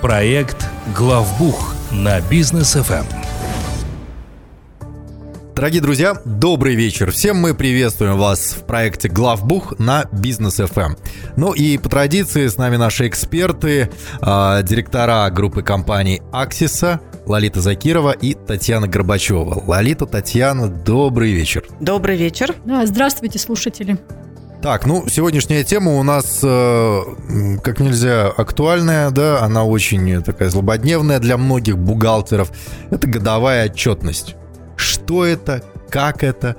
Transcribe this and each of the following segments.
Проект «Главбух» на бизнес ФМ. Дорогие друзья, добрый вечер. Всем мы приветствуем вас в проекте «Главбух» на Бизнес FM. Ну и по традиции с нами наши эксперты, э, директора группы компаний «Аксиса», Лолита Закирова и Татьяна Горбачева. Лолита, Татьяна, добрый вечер. Добрый вечер. Да, здравствуйте, слушатели. Так, ну, сегодняшняя тема у нас э, как нельзя актуальная, да, она очень такая злободневная для многих бухгалтеров. Это годовая отчетность. Что это, как это,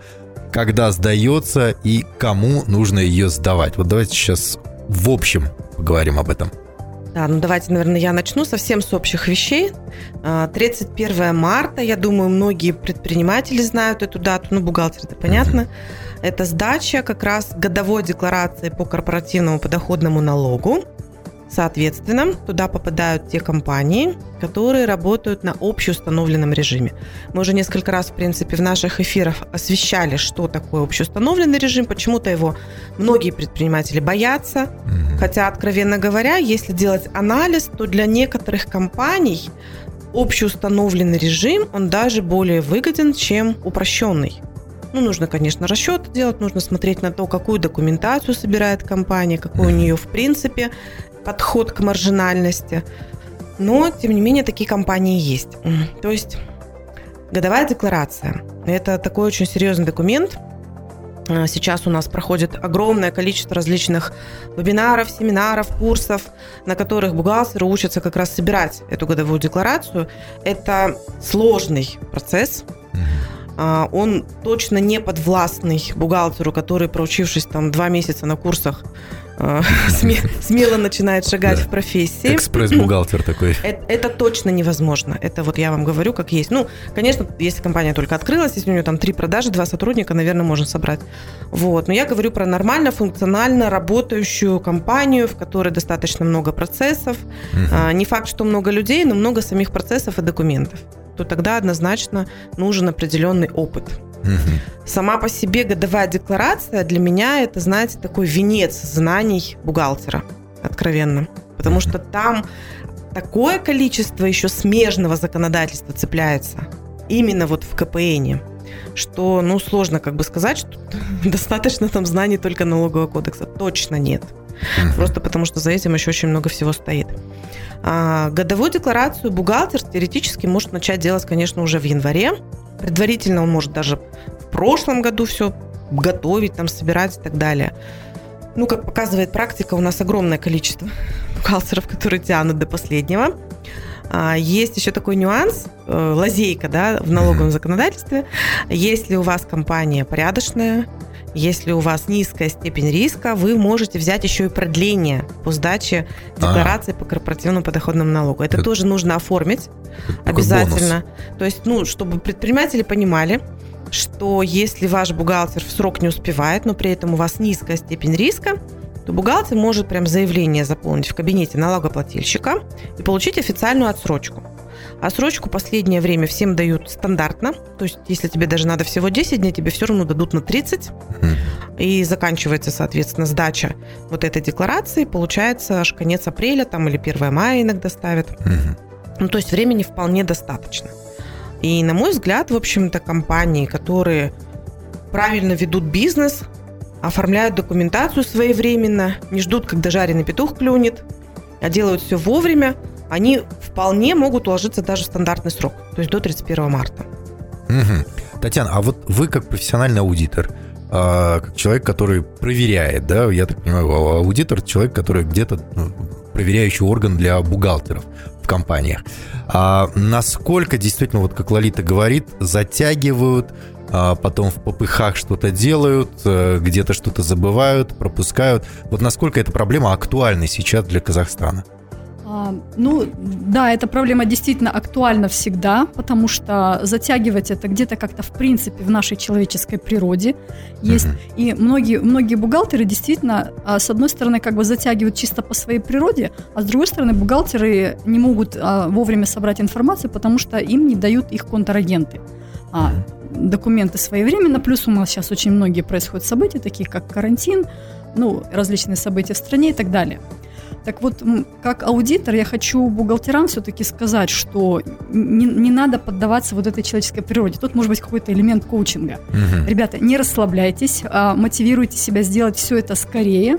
когда сдается и кому нужно ее сдавать. Вот давайте сейчас в общем поговорим об этом. Да, ну давайте, наверное, я начну совсем с общих вещей. 31 а, марта, я думаю, многие предприниматели знают эту дату, ну, бухгалтер, это понятно. Это сдача как раз годовой декларации по корпоративному подоходному налогу. Соответственно, туда попадают те компании, которые работают на общеустановленном режиме. Мы уже несколько раз, в принципе, в наших эфирах освещали, что такое общеустановленный режим. Почему-то его многие предприниматели боятся. Хотя, откровенно говоря, если делать анализ, то для некоторых компаний общеустановленный режим, он даже более выгоден, чем упрощенный. Ну, нужно, конечно, расчеты делать, нужно смотреть на то, какую документацию собирает компания, какой у нее, в принципе, подход к маржинальности. Но, тем не менее, такие компании есть. То есть годовая декларация – это такой очень серьезный документ. А, сейчас у нас проходит огромное количество различных вебинаров, семинаров, курсов, на которых бухгалтеры учатся как раз собирать эту годовую декларацию. Это сложный процесс. Он точно не подвластный бухгалтеру, который, проучившись там два месяца на курсах, а, смело начинает шагать в профессии. Экспресс-бухгалтер такой. Это, точно невозможно. Это вот я вам говорю, как есть. Ну, конечно, если компания только открылась, если у нее там три продажи, два сотрудника, наверное, можно собрать. Вот. Но я говорю про нормально, функционально работающую компанию, в которой достаточно много процессов. Угу. Не факт, что много людей, но много самих процессов и документов. То тогда однозначно нужен определенный опыт. Угу. Сама по себе годовая декларация для меня это, знаете, такой венец знаний бухгалтера, откровенно. Потому что там такое количество еще смежного законодательства цепляется именно вот в КПН, что, ну, сложно как бы сказать, что достаточно там знаний только налогового кодекса. Точно нет. Просто потому что за этим еще очень много всего стоит. А, годовую декларацию бухгалтер теоретически может начать делать, конечно, уже в январе. Предварительно он может даже в прошлом году все готовить, там, собирать и так далее. Ну, как показывает практика, у нас огромное количество бухгалтеров, которые тянут до последнего. А, есть еще такой нюанс, э, лазейка да, в налоговом законодательстве. Если у вас компания порядочная, если у вас низкая степень риска, вы можете взять еще и продление по сдаче декларации а. по корпоративному подоходному налогу. Это, это тоже нужно оформить обязательно. Бонус. То есть, ну, чтобы предприниматели понимали, что если ваш бухгалтер в срок не успевает, но при этом у вас низкая степень риска, то бухгалтер может прям заявление заполнить в кабинете налогоплательщика и получить официальную отсрочку. Отсрочку последнее время всем дают стандартно. То есть, если тебе даже надо всего 10 дней, тебе все равно дадут на 30. И заканчивается, соответственно, сдача вот этой декларации. Получается аж конец апреля там, или 1 мая иногда ставят. Ну, то есть времени вполне достаточно. И, на мой взгляд, в общем-то, компании, которые правильно ведут бизнес, оформляют документацию своевременно, не ждут, когда жареный петух клюнет, а делают все вовремя, они вполне могут уложиться даже в стандартный срок, то есть до 31 марта. Угу. Татьяна, а вот вы как профессиональный аудитор, а, как человек, который проверяет, да, я так понимаю, аудитор – человек, который где-то ну, проверяющий орган для бухгалтеров в компаниях. А насколько действительно, вот как Лолита говорит, затягивают, а потом в попыхах что-то делают, э, где-то что-то забывают, пропускают. Вот насколько эта проблема актуальна сейчас для Казахстана? А, ну, да, эта проблема действительно актуальна всегда, потому что затягивать это где-то как-то в принципе в нашей человеческой природе есть. Uh-huh. И многие, многие бухгалтеры действительно, а, с одной стороны, как бы затягивают чисто по своей природе, а с другой стороны, бухгалтеры не могут а, вовремя собрать информацию, потому что им не дают их контрагенты. А, документы своевременно, плюс у нас сейчас очень многие происходят события, такие как карантин, ну, различные события в стране и так далее. Так вот, как аудитор я хочу бухгалтерам все-таки сказать, что не, не надо поддаваться вот этой человеческой природе. Тут может быть какой-то элемент коучинга. Угу. Ребята, не расслабляйтесь, а мотивируйте себя сделать все это скорее,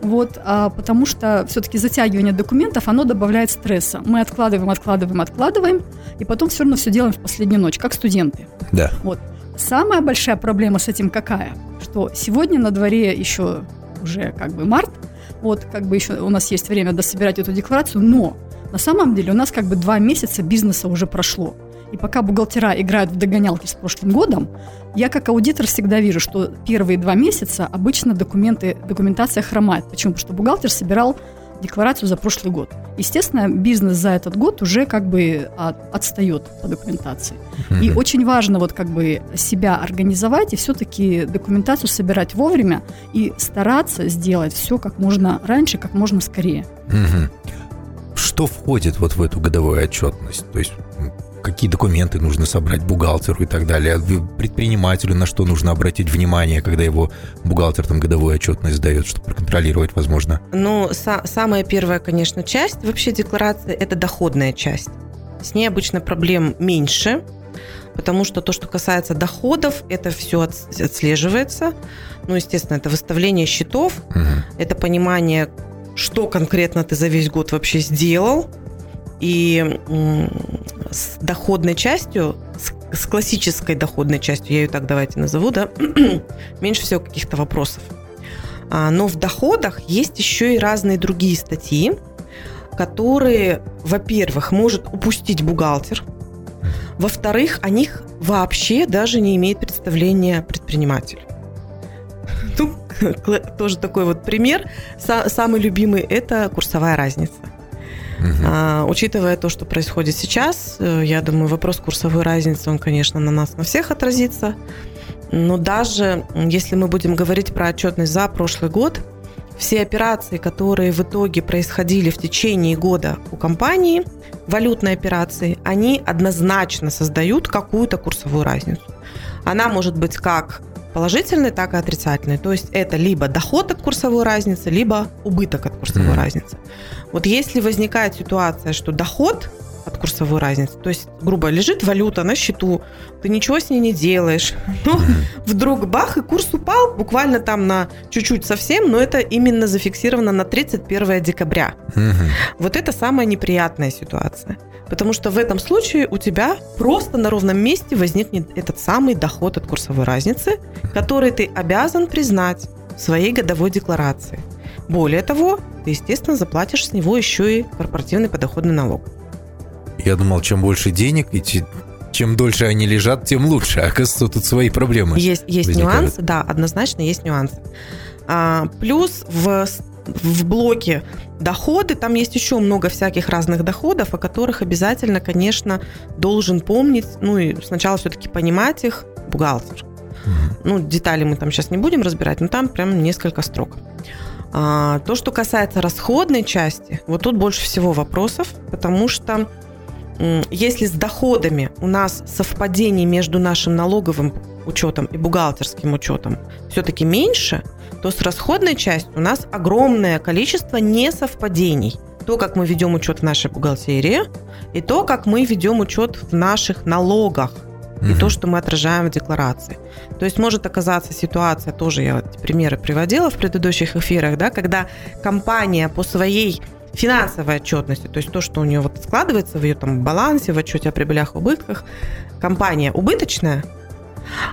вот, а, потому что все-таки затягивание документов, оно добавляет стресса. Мы откладываем, откладываем, откладываем, и потом все равно все делаем в последнюю ночь, как студенты. Да. Вот. Самая большая проблема с этим какая? Что сегодня на дворе еще уже как бы март, вот как бы еще у нас есть время дособирать эту декларацию, но на самом деле у нас как бы два месяца бизнеса уже прошло. И пока бухгалтера играют в догонялки с прошлым годом, я как аудитор всегда вижу, что первые два месяца обычно документы, документация хромает. Почему? Потому что бухгалтер собирал декларацию за прошлый год. Естественно, бизнес за этот год уже как бы отстает по документации. Mm-hmm. И очень важно вот как бы себя организовать и все-таки документацию собирать вовремя и стараться сделать все как можно раньше, как можно скорее. Mm-hmm. Что входит вот в эту годовую отчетность? То есть какие документы нужно собрать бухгалтеру и так далее, предпринимателю на что нужно обратить внимание, когда его бухгалтер там годовую отчетность сдает, чтобы проконтролировать, возможно? Ну, са- самая первая, конечно, часть вообще декларации – это доходная часть. С ней обычно проблем меньше, потому что то, что касается доходов, это все отслеживается. Ну, естественно, это выставление счетов, угу. это понимание, что конкретно ты за весь год вообще сделал, и с доходной частью, с, с классической доходной частью, я ее так давайте назову, да, меньше всего каких-то вопросов. А, но в доходах есть еще и разные другие статьи, которые, во-первых, может упустить бухгалтер, во-вторых, о них вообще даже не имеет представления предприниматель. Ну, тоже такой вот пример. Самый любимый – это курсовая разница. Угу. А, учитывая то, что происходит сейчас, э, я думаю, вопрос курсовой разницы, он, конечно, на нас, на всех отразится. Но даже если мы будем говорить про отчетность за прошлый год, все операции, которые в итоге происходили в течение года у компании, валютные операции, они однозначно создают какую-то курсовую разницу. Она может быть как положительный, так и отрицательный. То есть это либо доход от курсовой разницы, либо убыток от курсовой mm-hmm. разницы. Вот если возникает ситуация, что доход от курсовой разницы. То есть, грубо, лежит валюта на счету, ты ничего с ней не делаешь. Но вдруг бах, и курс упал буквально там на чуть-чуть совсем, но это именно зафиксировано на 31 декабря. Вот это самая неприятная ситуация. Потому что в этом случае у тебя просто на ровном месте возникнет этот самый доход от курсовой разницы, который ты обязан признать в своей годовой декларации. Более того, ты, естественно, заплатишь с него еще и корпоративный подоходный налог. Я думал, чем больше денег, и чем дольше они лежат, тем лучше. Оказывается, тут свои проблемы. Есть, есть нюансы, да, однозначно есть нюансы. А, плюс в, в блоке доходы, там есть еще много всяких разных доходов, о которых обязательно, конечно, должен помнить, ну и сначала все-таки понимать их бухгалтер. Ну, детали мы там сейчас не будем разбирать, но там прям несколько строк. А, то, что касается расходной части, вот тут больше всего вопросов, потому что если с доходами у нас совпадение между нашим налоговым учетом и бухгалтерским учетом все-таки меньше, то с расходной частью у нас огромное количество несовпадений. То, как мы ведем учет в нашей бухгалтерии, и то, как мы ведем учет в наших налогах и то, что мы отражаем в декларации. То есть может оказаться ситуация, тоже я вот примеры приводила в предыдущих эфирах, да, когда компания по своей финансовой отчетности, то есть то, что у нее вот складывается в ее там балансе, в отчете о прибылях и убытках, компания убыточная,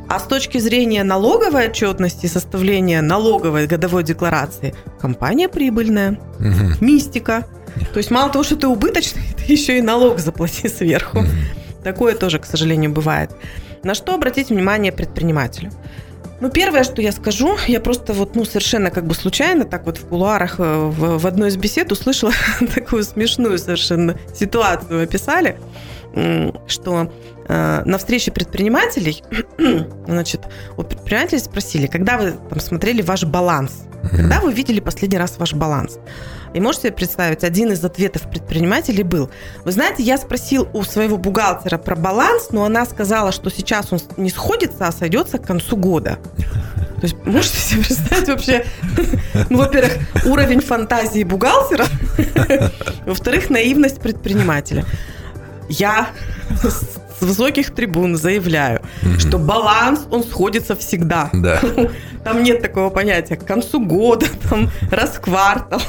а с точки зрения налоговой отчетности, составления налоговой годовой декларации, компания прибыльная, угу. мистика. То есть мало того, что ты убыточный, ты еще и налог заплати сверху. Угу. Такое тоже, к сожалению, бывает. На что обратить внимание предпринимателю? Ну, первое, что я скажу, я просто вот, ну, совершенно как бы случайно, так вот в кулуарах э, в, в одной из бесед услышала такую смешную совершенно ситуацию описали, что э, на встрече предпринимателей, значит, у предпринимателей спросили, когда вы там смотрели ваш баланс, когда вы видели последний раз ваш баланс? И можете себе представить, один из ответов предпринимателей был, вы знаете, я спросил у своего бухгалтера про баланс, но она сказала, что сейчас он не сходится, а сойдется к концу года. То То есть можете себе представить вообще, ну, во-первых, уровень фантазии бухгалтера, во-вторых, наивность предпринимателя. Я с высоких трибун заявляю, mm что баланс, он сходится всегда. Да. Там нет такого понятия к концу года, там, раз в квартал.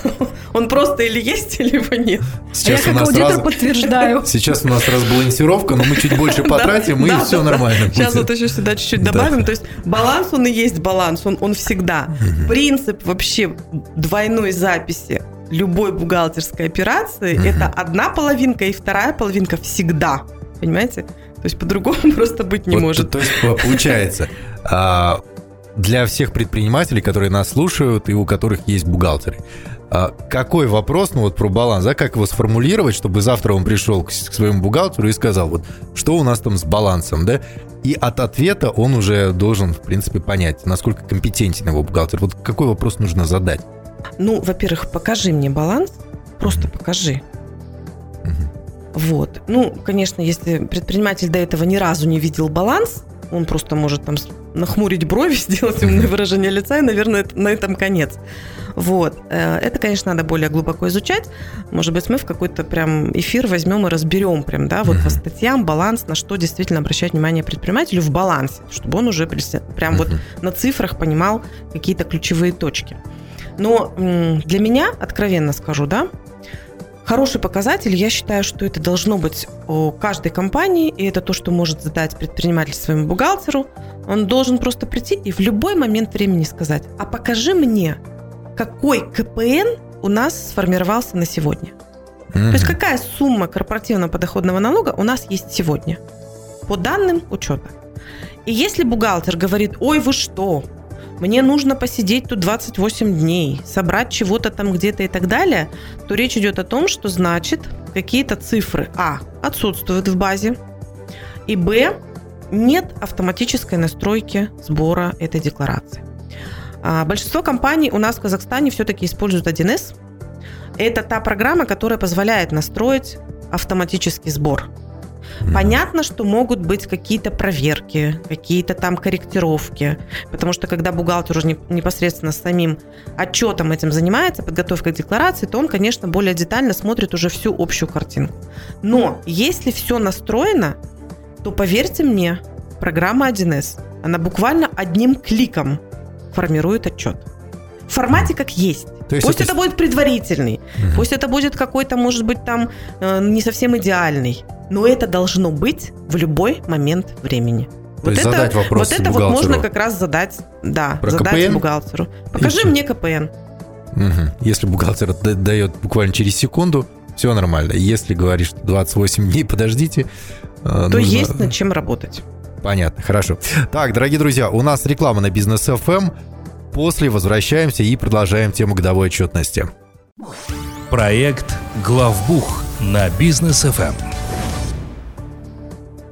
Он просто или есть, или его нет. Сейчас а я как аудитор раз... подтверждаю. Сейчас у нас разбалансировка, но мы чуть больше потратим, и все нормально. Сейчас вот еще сюда чуть-чуть добавим. То есть баланс, он и есть баланс, он, он всегда. Принцип вообще двойной записи любой бухгалтерской операции это одна половинка и вторая половинка всегда. Понимаете? То есть по-другому просто быть не вот, может. То, то есть получается, а, для всех предпринимателей, которые нас слушают и у которых есть бухгалтеры, а, какой вопрос, ну вот про баланс, да, как его сформулировать, чтобы завтра он пришел к своему бухгалтеру и сказал, вот что у нас там с балансом, да, и от ответа он уже должен, в принципе, понять, насколько компетентен его бухгалтер. Вот какой вопрос нужно задать? Ну, во-первых, покажи мне баланс, просто покажи. Вот. Ну, конечно, если предприниматель до этого ни разу не видел баланс, он просто может там нахмурить брови, сделать умное выражение лица, и, наверное, на этом конец. Вот. Э, это, конечно, надо более глубоко изучать. Может быть, мы в какой-то прям эфир возьмем и разберем прям, да, вот по статьям баланс, на что действительно обращать внимание предпринимателю в балансе, чтобы он уже прям вот на цифрах понимал какие-то ключевые точки. Но для меня, откровенно скажу, да, Хороший показатель, я считаю, что это должно быть у каждой компании, и это то, что может задать предприниматель своему бухгалтеру. Он должен просто прийти и в любой момент времени сказать, а покажи мне, какой КПН у нас сформировался на сегодня. Mm-hmm. То есть какая сумма корпоративного подоходного налога у нас есть сегодня по данным учета. И если бухгалтер говорит, ой, вы что, мне нужно посидеть тут 28 дней, собрать чего-то там где-то и так далее, то речь идет о том, что значит какие-то цифры. А. Отсутствуют в базе, и Б. Нет автоматической настройки сбора этой декларации. А, большинство компаний у нас в Казахстане все-таки используют 1С. Это та программа, которая позволяет настроить автоматический сбор Понятно, что могут быть какие-то проверки, какие-то там корректировки, потому что когда бухгалтер уже непосредственно с самим отчетом этим занимается, подготовкой к декларации, то он, конечно, более детально смотрит уже всю общую картинку. Но если все настроено, то поверьте мне, программа 1С, она буквально одним кликом формирует отчет. В формате как есть. То есть пусть это, это будет предварительный, угу. пусть это будет какой-то, может быть, там э, не совсем идеальный, но это должно быть в любой момент времени. То вот есть это, задать вопрос вот это вот можно как раз задать, да, Про задать КПН? бухгалтеру. Покажи мне КПН. Угу. Если бухгалтер дает буквально через секунду, все нормально. Если говоришь 28 дней, подождите. Э, то нужно... есть над чем работать. Понятно, хорошо. Так, дорогие друзья, у нас реклама на бизнес FM. После возвращаемся и продолжаем тему годовой отчетности. Проект Главбух на бизнес FM.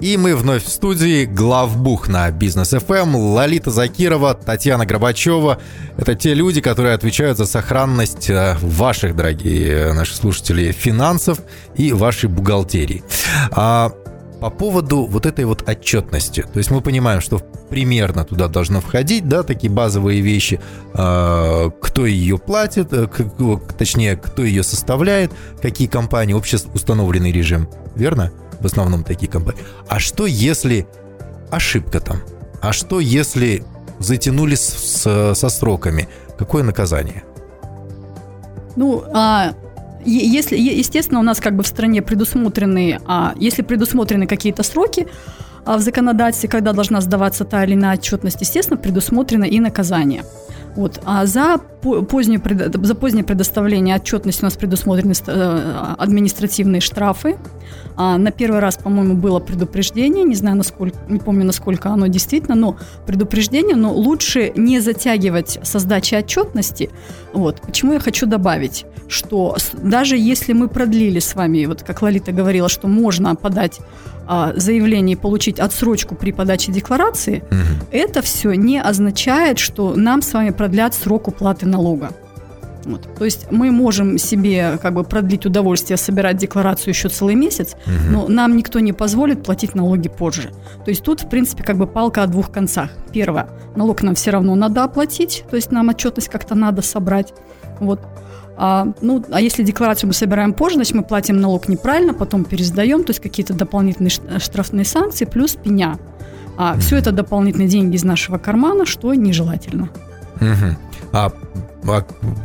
И мы вновь в студии. Главбух на Бизнес FM. Лолита Закирова, Татьяна Горбачева. Это те люди, которые отвечают за сохранность э, ваших, дорогие наши слушатели, финансов и вашей бухгалтерии. А по поводу вот этой вот отчетности. То есть мы понимаем, что примерно туда должно входить, да, такие базовые вещи, а, кто ее платит, э, точнее, кто ее составляет, какие компании, общество установленный режим, верно? В основном такие компании. А что если ошибка там? А что если затянули с, с, со сроками? Какое наказание? Ну, а, если, естественно, у нас как бы в стране предусмотрены, а, если предусмотрены какие-то сроки, а в законодательстве, когда должна сдаваться та или иная отчетность, естественно, предусмотрено и наказание. Вот. А за позднее, за позднее предоставление отчетности у нас предусмотрены э, административные штрафы. А на первый раз, по-моему, было предупреждение, не знаю, насколько, не помню, насколько оно действительно, но предупреждение, но лучше не затягивать со сдачей отчетности. Вот. Почему я хочу добавить, что даже если мы продлили с вами, вот как Лолита говорила, что можно подать а, заявление и получить отсрочку при подаче декларации, угу. это все не означает, что нам с вами продлят срок уплаты налога. Вот. То есть мы можем себе как бы продлить удовольствие собирать декларацию еще целый месяц, Мгм. но нам никто не позволит платить налоги позже. То есть тут, в принципе, как бы палка о двух концах. Первое, налог нам все равно надо оплатить, то есть нам отчетность как-то надо собрать. Вот. А, ну, а если декларацию мы собираем позже, значит, мы платим налог неправильно, потом пересдаем, то есть какие-то дополнительные ш- штрафные санкции плюс пеня. А все это дополнительные деньги из нашего кармана, что нежелательно. Мгм. А, а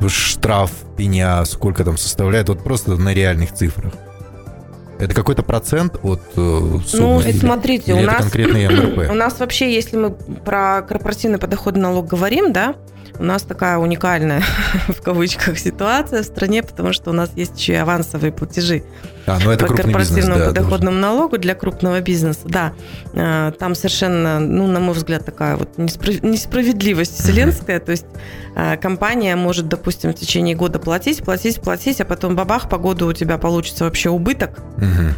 штраф, пеня, сколько там составляет? Вот просто на реальных цифрах. Это какой-то процент от э, суммы? Ну, или- смотрите, или у нас, у нас вообще, если мы про корпоративный подоходный налог говорим, да, у нас такая уникальная, в кавычках, ситуация в стране, потому что у нас есть еще и авансовые платежи А, ну это по крупный бизнес, корпоративному да. подоходному налогу для крупного бизнеса, да. Э, Там совершенно, ну, на мой взгляд, такая вот несправедливость вселенская. То есть э, компания может, допустим, в течение года платить, платить, платить, а потом бабах, по году у тебя получится вообще убыток. должен.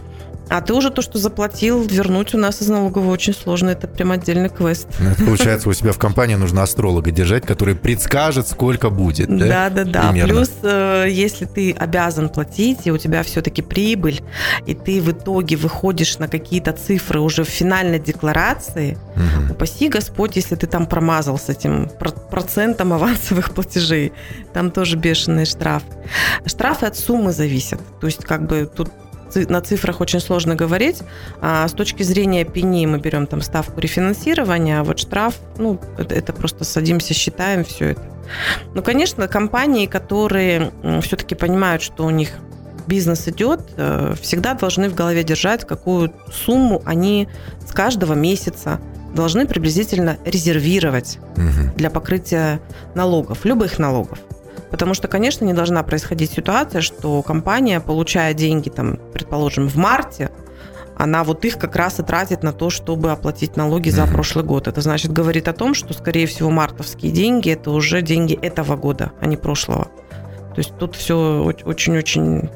А ты уже то, что заплатил, вернуть у нас из налоговой очень сложно. Это прям отдельный квест. Ну, это получается, у себя в компании нужно астролога держать, который предскажет, сколько будет, да? Да, да, да. Примерно. Плюс, э, если ты обязан платить, и у тебя все-таки прибыль, и ты в итоге выходишь на какие-то цифры уже в финальной декларации, Мгм. упаси Господь, если ты там промазал с этим про- процентом авансовых платежей. Там тоже бешеный штраф. Штрафы от суммы зависят. То есть, как бы тут на цифрах очень сложно говорить. А с точки зрения пени мы берем там ставку рефинансирования, а вот штраф, ну, это, это просто садимся, считаем все это. Ну, конечно, компании, которые все-таки понимают, что у них бизнес идет, э, всегда должны в голове держать, какую сумму они с каждого месяца должны приблизительно резервировать Мгм. для покрытия налогов, любых налогов. Потому что, конечно, не должна происходить ситуация, что компания, получая деньги, там, предположим, в марте, она вот их как раз и тратит на то, чтобы оплатить налоги за прошлый год. Это значит, говорит о том, что, скорее всего, мартовские деньги – это уже деньги этого года, а не прошлого. То есть тут все очень-очень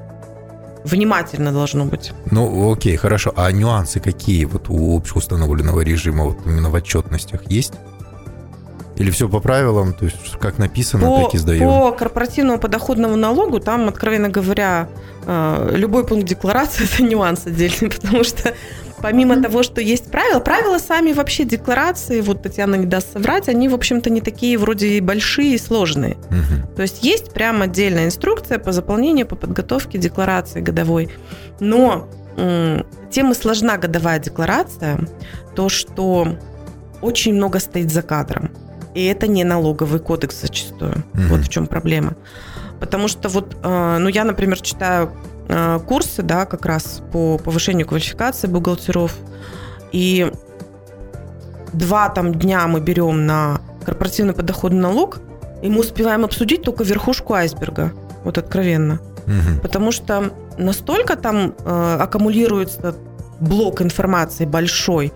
внимательно должно быть. Ну, окей, хорошо. А нюансы какие вот у общеустановленного режима вот именно в отчетностях есть? Или все по правилам, то есть как написано, По, так и сдаем? по корпоративному подоходному налогу, там, откровенно говоря, э, любой пункт декларации – это нюанс отдельный, потому что помимо того, что есть правила, правила сами вообще декларации, вот Татьяна не даст соврать, они, в общем-то, не такие вроде и большие и сложные. Мгм. То есть есть прям отдельная инструкция по заполнению, по подготовке декларации годовой. Но м, тем и сложна годовая декларация, то, что очень много стоит за кадром. И это не налоговый кодекс зачастую. Мгм. Вот в чем проблема. Потому что вот, э, ну я, например, читаю э, курсы, да, как раз по повышению квалификации бухгалтеров. И два там дня мы берем на корпоративный подоходный налог, и мы успеваем обсудить только верхушку айсберга. Вот откровенно. Мгм. Потому что настолько там э, аккумулируется блок информации большой.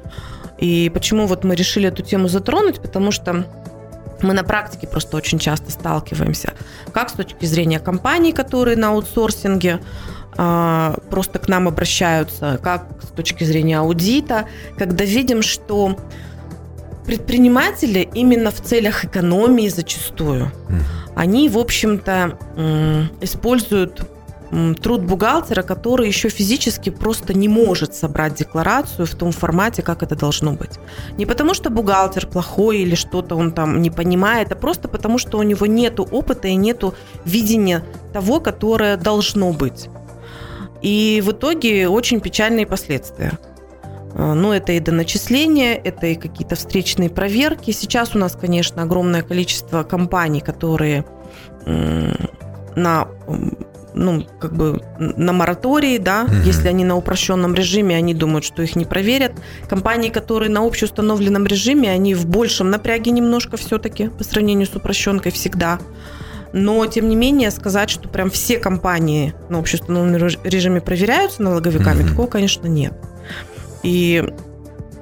И почему вот мы решили эту тему затронуть? Потому что мы на практике просто очень часто сталкиваемся. Как с точки зрения компаний, которые на аутсорсинге а, просто к нам обращаются, как с точки зрения аудита, когда видим, что предприниматели именно в целях экономии зачастую они, в общем-то, м, используют труд бухгалтера, который еще физически просто не может собрать декларацию в том формате, как это должно быть. Не потому, что бухгалтер плохой или что-то он там не понимает, а просто потому, что у него нет опыта и нет видения того, которое должно быть. И в итоге очень печальные последствия. А, Ну, это и доначисления, это и какие-то встречные проверки. Сейчас у нас, конечно, огромное количество компаний, которые на ну, как бы на моратории, да, Мгм. если они на упрощенном режиме, они думают, что их не проверят. Компании, которые на общеустановленном режиме, они в большем напряге немножко все-таки по сравнению с упрощенкой всегда. Но, тем не менее, сказать, что прям все компании на общеустановленном реж- режиме проверяются налоговиками, Мгм. такого, конечно, нет. И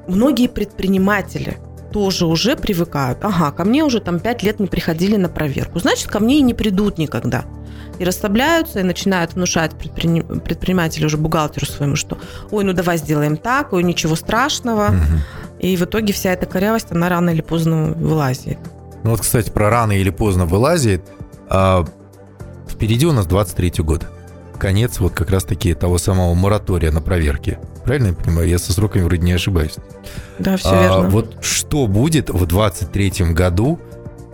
многие предприниматели тоже уже привыкают. Ага, ко мне уже там пять лет не приходили на проверку. Значит, ко мне и не придут никогда. И расслабляются, и начинают внушать предприни- предпринимателю, уже бухгалтеру своему, что ой, ну давай сделаем так, ой, ничего страшного. Мгм. И в итоге вся эта корявость, она рано или поздно вылазит. Ну вот, кстати, про рано или поздно вылазит. А, впереди у нас 23 год. Конец вот как раз-таки того самого моратория на проверки. Правильно я понимаю? Я со сроками вроде не ошибаюсь. Да, все а, верно. Вот что будет в 23 году?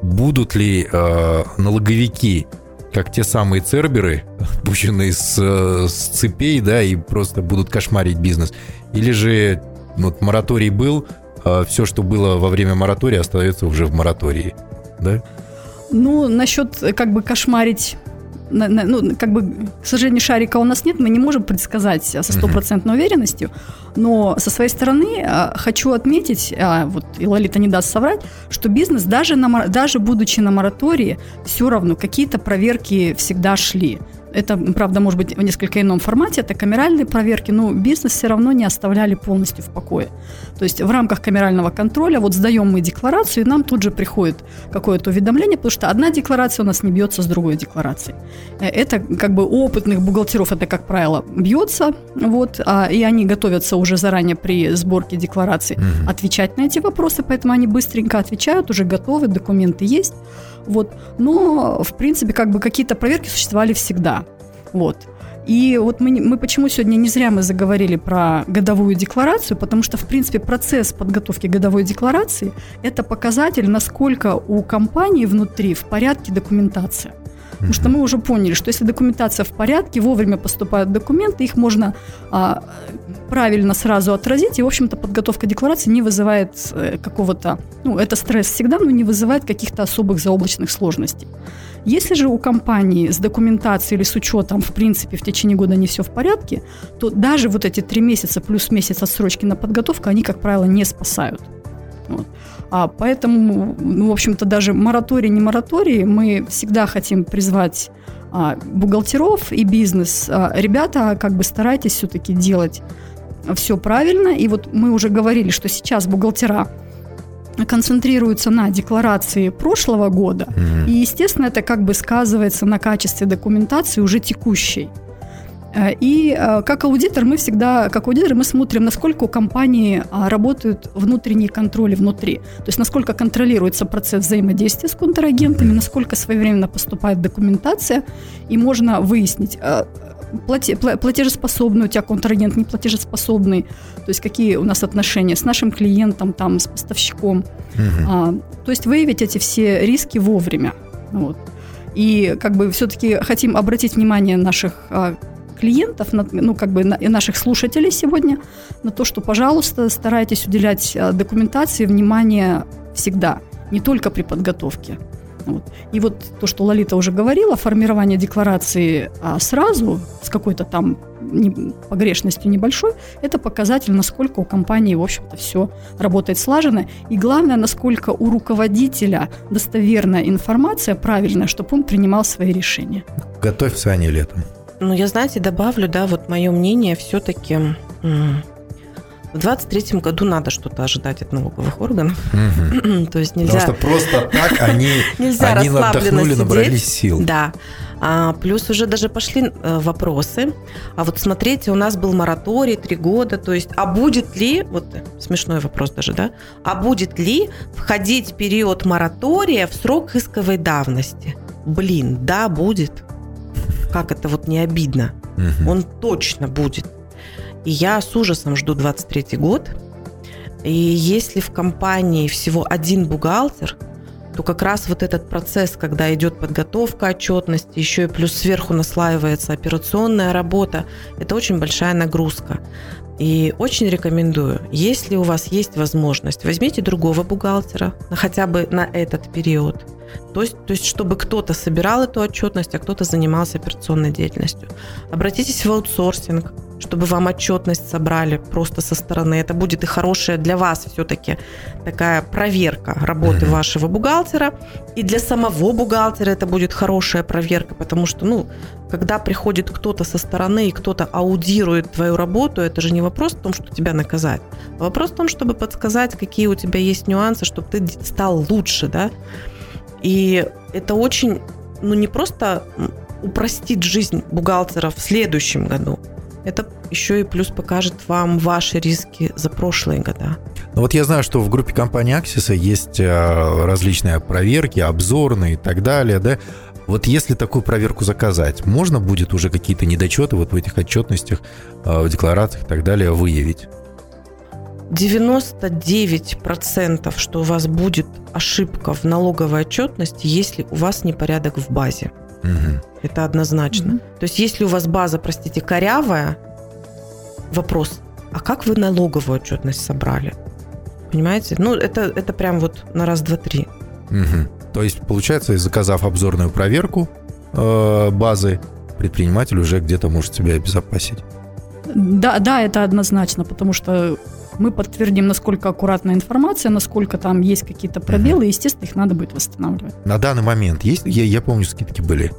Будут ли э, налоговики как те самые церберы, пущенные с, с цепей, да, и просто будут кошмарить бизнес. Или же вот мораторий был, а все, что было во время моратория, остается уже в моратории, да? Ну, насчет как бы кошмарить ну, как бы, к сожалению, шарика у нас нет, мы не можем предсказать со стопроцентной уверенностью, но со своей стороны а, хочу отметить, а, вот и Лолита не даст соврать, что бизнес даже, на, даже будучи на моратории, все равно какие-то проверки всегда шли. Это, правда, может быть в несколько ином формате, это камеральные проверки, но бизнес все равно не оставляли полностью в покое. То есть в рамках камерального контроля вот сдаем мы декларацию, и нам тут же приходит какое-то уведомление, потому что одна декларация у нас не бьется с другой декларацией. Э, это как бы у опытных бухгалтеров это, как правило, бьется, вот, а, и они готовятся уже заранее при сборке декларации отвечать на эти вопросы, поэтому они быстренько отвечают, уже готовы, документы есть. Вот. Но, в принципе, как бы какие-то проверки существовали всегда. Вот. И вот мы, мы почему сегодня не зря мы заговорили про годовую декларацию, потому что, в принципе, процесс подготовки годовой декларации – это показатель, насколько у компании внутри в порядке документация. Потому что мы уже поняли, что если документация в порядке, вовремя поступают документы, их можно а, правильно сразу отразить, и, в общем-то, подготовка декларации не вызывает э, какого-то, ну, это стресс всегда, но не вызывает каких-то особых заоблачных сложностей. Если же у компании с документацией или с учетом, в принципе, в течение года не все в порядке, то даже вот эти три месяца плюс месяц отсрочки на подготовку, они, как правило, не спасают. Вот. А поэтому, ну, в общем-то, даже мораторий, не мораторий, мы всегда хотим призвать а, бухгалтеров и бизнес. А, ребята, как бы старайтесь все-таки делать все правильно. И вот мы уже говорили, что сейчас бухгалтера концентрируются на декларации прошлого года, mm-hmm. и, естественно, это как бы сказывается на качестве документации уже текущей. Э, и э, как аудитор мы всегда, как аудитор мы смотрим, насколько у компании а, работают внутренние контроли внутри. То есть насколько контролируется процесс взаимодействия с контрагентами, насколько своевременно поступает документация, и можно выяснить, э, платежеспособный у тебя контрагент, не платежеспособный, то есть какие у нас отношения с нашим клиентом, там, с поставщиком. Угу. А, то есть выявить эти все риски вовремя. Вот. И как бы все-таки хотим обратить внимание наших а, клиентов, ну, как бы и наших слушателей сегодня, на то, что, пожалуйста, старайтесь уделять а, документации внимание всегда, не только при подготовке. Вот. И вот то, что Лолита уже говорила, формирование декларации а сразу с какой-то там погрешностью небольшой, это показатель, насколько у компании, в общем-то, все работает слаженно. И главное, насколько у руководителя достоверная информация, правильная, чтобы он принимал свои решения. Готовь Саня летом. Ну, я, знаете, добавлю, да, вот мое мнение все-таки в 23 году надо что-то ожидать от налоговых органов. Угу. То есть нельзя... Потому что просто так они, нельзя они отдохнули, набрались сил. Да. А, плюс уже даже пошли э, вопросы. А вот смотрите, у нас был мораторий три года. То есть, а будет ли, вот смешной вопрос даже, да? А будет ли входить период моратория в срок исковой давности? Блин, да, будет как это вот не обидно. Угу. Он точно будет. И я с ужасом жду 23 год. И если в компании всего один бухгалтер, то как раз вот этот процесс, когда идет подготовка отчетности, еще и плюс сверху наслаивается операционная работа, это очень большая нагрузка. И очень рекомендую, если у вас есть возможность, возьмите другого бухгалтера, хотя бы на этот период – то есть, то есть, чтобы кто-то собирал эту отчетность, а кто-то занимался операционной деятельностью. Обратитесь в аутсорсинг, чтобы вам отчетность собрали просто со стороны. Это будет и хорошая для вас все-таки такая проверка работы mm-hmm. вашего бухгалтера. И для самого бухгалтера это будет хорошая проверка, потому что, ну, когда приходит кто-то со стороны и кто-то аудирует твою работу, это же не вопрос в том, что тебя наказать, а вопрос в том, чтобы подсказать, какие у тебя есть нюансы, чтобы ты стал лучше, да. И это очень, ну не просто упростит жизнь бухгалтера в следующем году, это еще и плюс покажет вам ваши риски за прошлые года. Ну вот я знаю, что в группе компании Axis есть э, различные проверки, обзорные и так далее, да. Вот если такую проверку заказать, можно будет уже какие-то недочеты вот в этих отчетностях, э, в декларациях и так далее выявить? 99% что у вас будет ошибка в налоговой отчетности, если у вас непорядок в базе. Мгм. Это однозначно. Мгм. То есть если у вас база, простите, корявая, вопрос, а как вы налоговую отчетность собрали? Понимаете? Ну, это, это прям вот на раз, два, три. Мгм. То есть, получается, заказав обзорную проверку э, базы, предприниматель уже где-то может себя обезопасить. Да, да, это однозначно, потому что мы подтвердим, насколько аккуратная информация, насколько там есть какие-то пробелы, и, естественно, их надо будет восстанавливать. На данный момент есть, я, я помню, скидки были.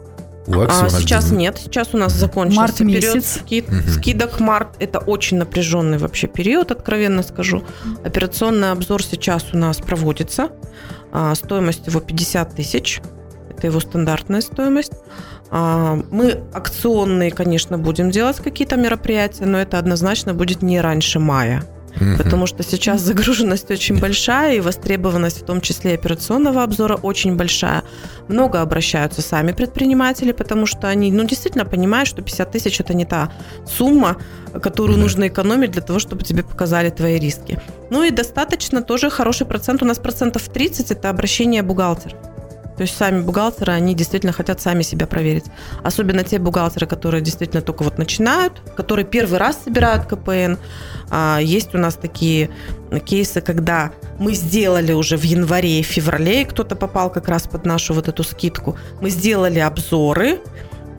У А сейчас где-то- нет, сейчас у нас закончился Март период месяц. скид- Мгм. скидок март. Это очень напряженный вообще период, откровенно скажу. Операционный обзор сейчас у нас проводится. А, Стоимость его 50 тысяч. Это его стандартная стоимость. А, Мы акционные, конечно, будем делать какие-то мероприятия, но это однозначно будет не раньше мая. Мгм. Потому что сейчас загруженность очень большая, и востребованность, в том числе операционного обзора, очень большая. Много обращаются сами предприниматели, потому что они ну, действительно понимают, что 50 тысяч – это не та сумма, которую Мгм. нужно экономить для того, чтобы тебе показали твои риски. Ну и достаточно тоже хороший процент. У нас процентов 30 – это обращение бухгалтеров. То есть сами бухгалтеры, они действительно хотят сами себя проверить. Особенно те бухгалтеры, которые действительно только вот начинают, которые первый раз собирают КПН. А, Есть у нас такие кейсы, когда мы сделали уже в январе и феврале, и кто-то попал как раз под нашу вот эту скидку. Мы сделали обзоры.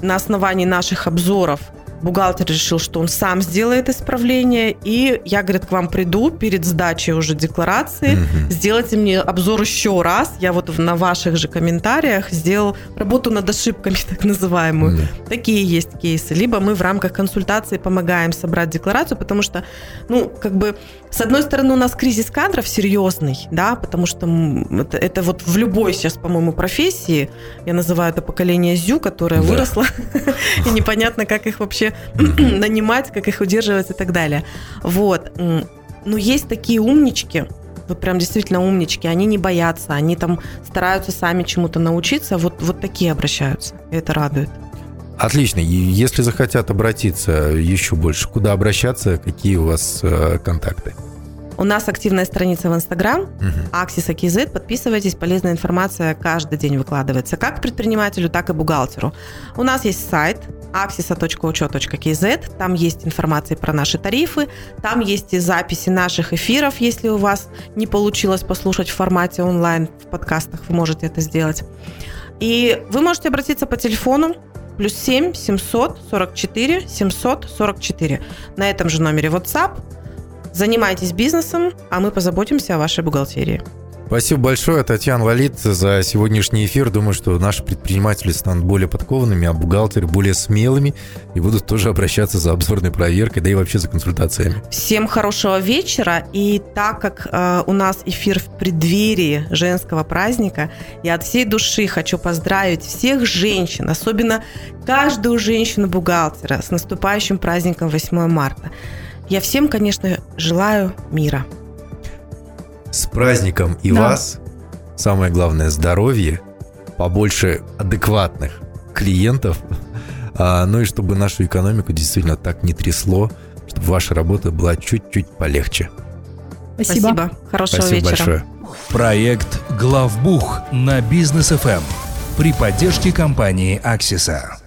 На основании наших обзоров бухгалтер решил, что он сам сделает исправление, и я, говорит, к вам приду перед сдачей уже декларации, Мгм. сделайте мне обзор еще раз. Я вот на ваших же комментариях сделал работу над ошибками, так называемую. Мгм. Такие есть кейсы. Либо мы в рамках консультации помогаем собрать декларацию, потому что, ну, как бы, с одной стороны, у нас кризис кадров серьезный, да, потому что это, это вот в любой сейчас, по-моему, профессии, я называю это поколение ЗЮ, которое Да. выросло, и непонятно, как их вообще нанимать, как их удерживать и так далее. Вот. Но есть такие умнички, вот прям действительно умнички, они не боятся, они там стараются сами чему-то научиться, вот, вот такие обращаются, и это радует. Отлично. И если захотят обратиться еще больше, куда обращаться, какие у вас э, контакты? У нас активная страница в Инстаграм, Мгм. Axis AKZ. Подписывайтесь, полезная информация каждый день выкладывается, как предпринимателю, так и бухгалтеру. У нас есть сайт axisa.учет.kz, там есть информация про наши тарифы, там есть и записи наших эфиров, если у вас не получилось послушать в формате онлайн, в подкастах вы можете это сделать. И вы можете обратиться по телефону плюс 7 744 744 на этом же номере WhatsApp. Занимайтесь бизнесом, а мы позаботимся о вашей бухгалтерии. Спасибо большое, Татьяна Лалит, за сегодняшний эфир. Думаю, что наши предприниматели станут более подкованными, а бухгалтеры более смелыми и будут тоже обращаться за обзорной проверкой, да и вообще за консультациями. Всем хорошего вечера. И так как э, у нас эфир в преддверии женского праздника, я от всей души хочу поздравить всех женщин, особенно каждую женщину-бухгалтера с наступающим праздником 8 марта. Я всем, конечно, желаю мира. С праздником и Да. вас. Самое главное, здоровье, побольше адекватных клиентов, а, ну и чтобы нашу экономику действительно так не трясло, чтобы ваша работа была чуть-чуть полегче. Спасибо. Хорошего Спасибо вечера. большое. Проект «Главбух» на Бизнес ФМ при поддержке компании «Аксиса».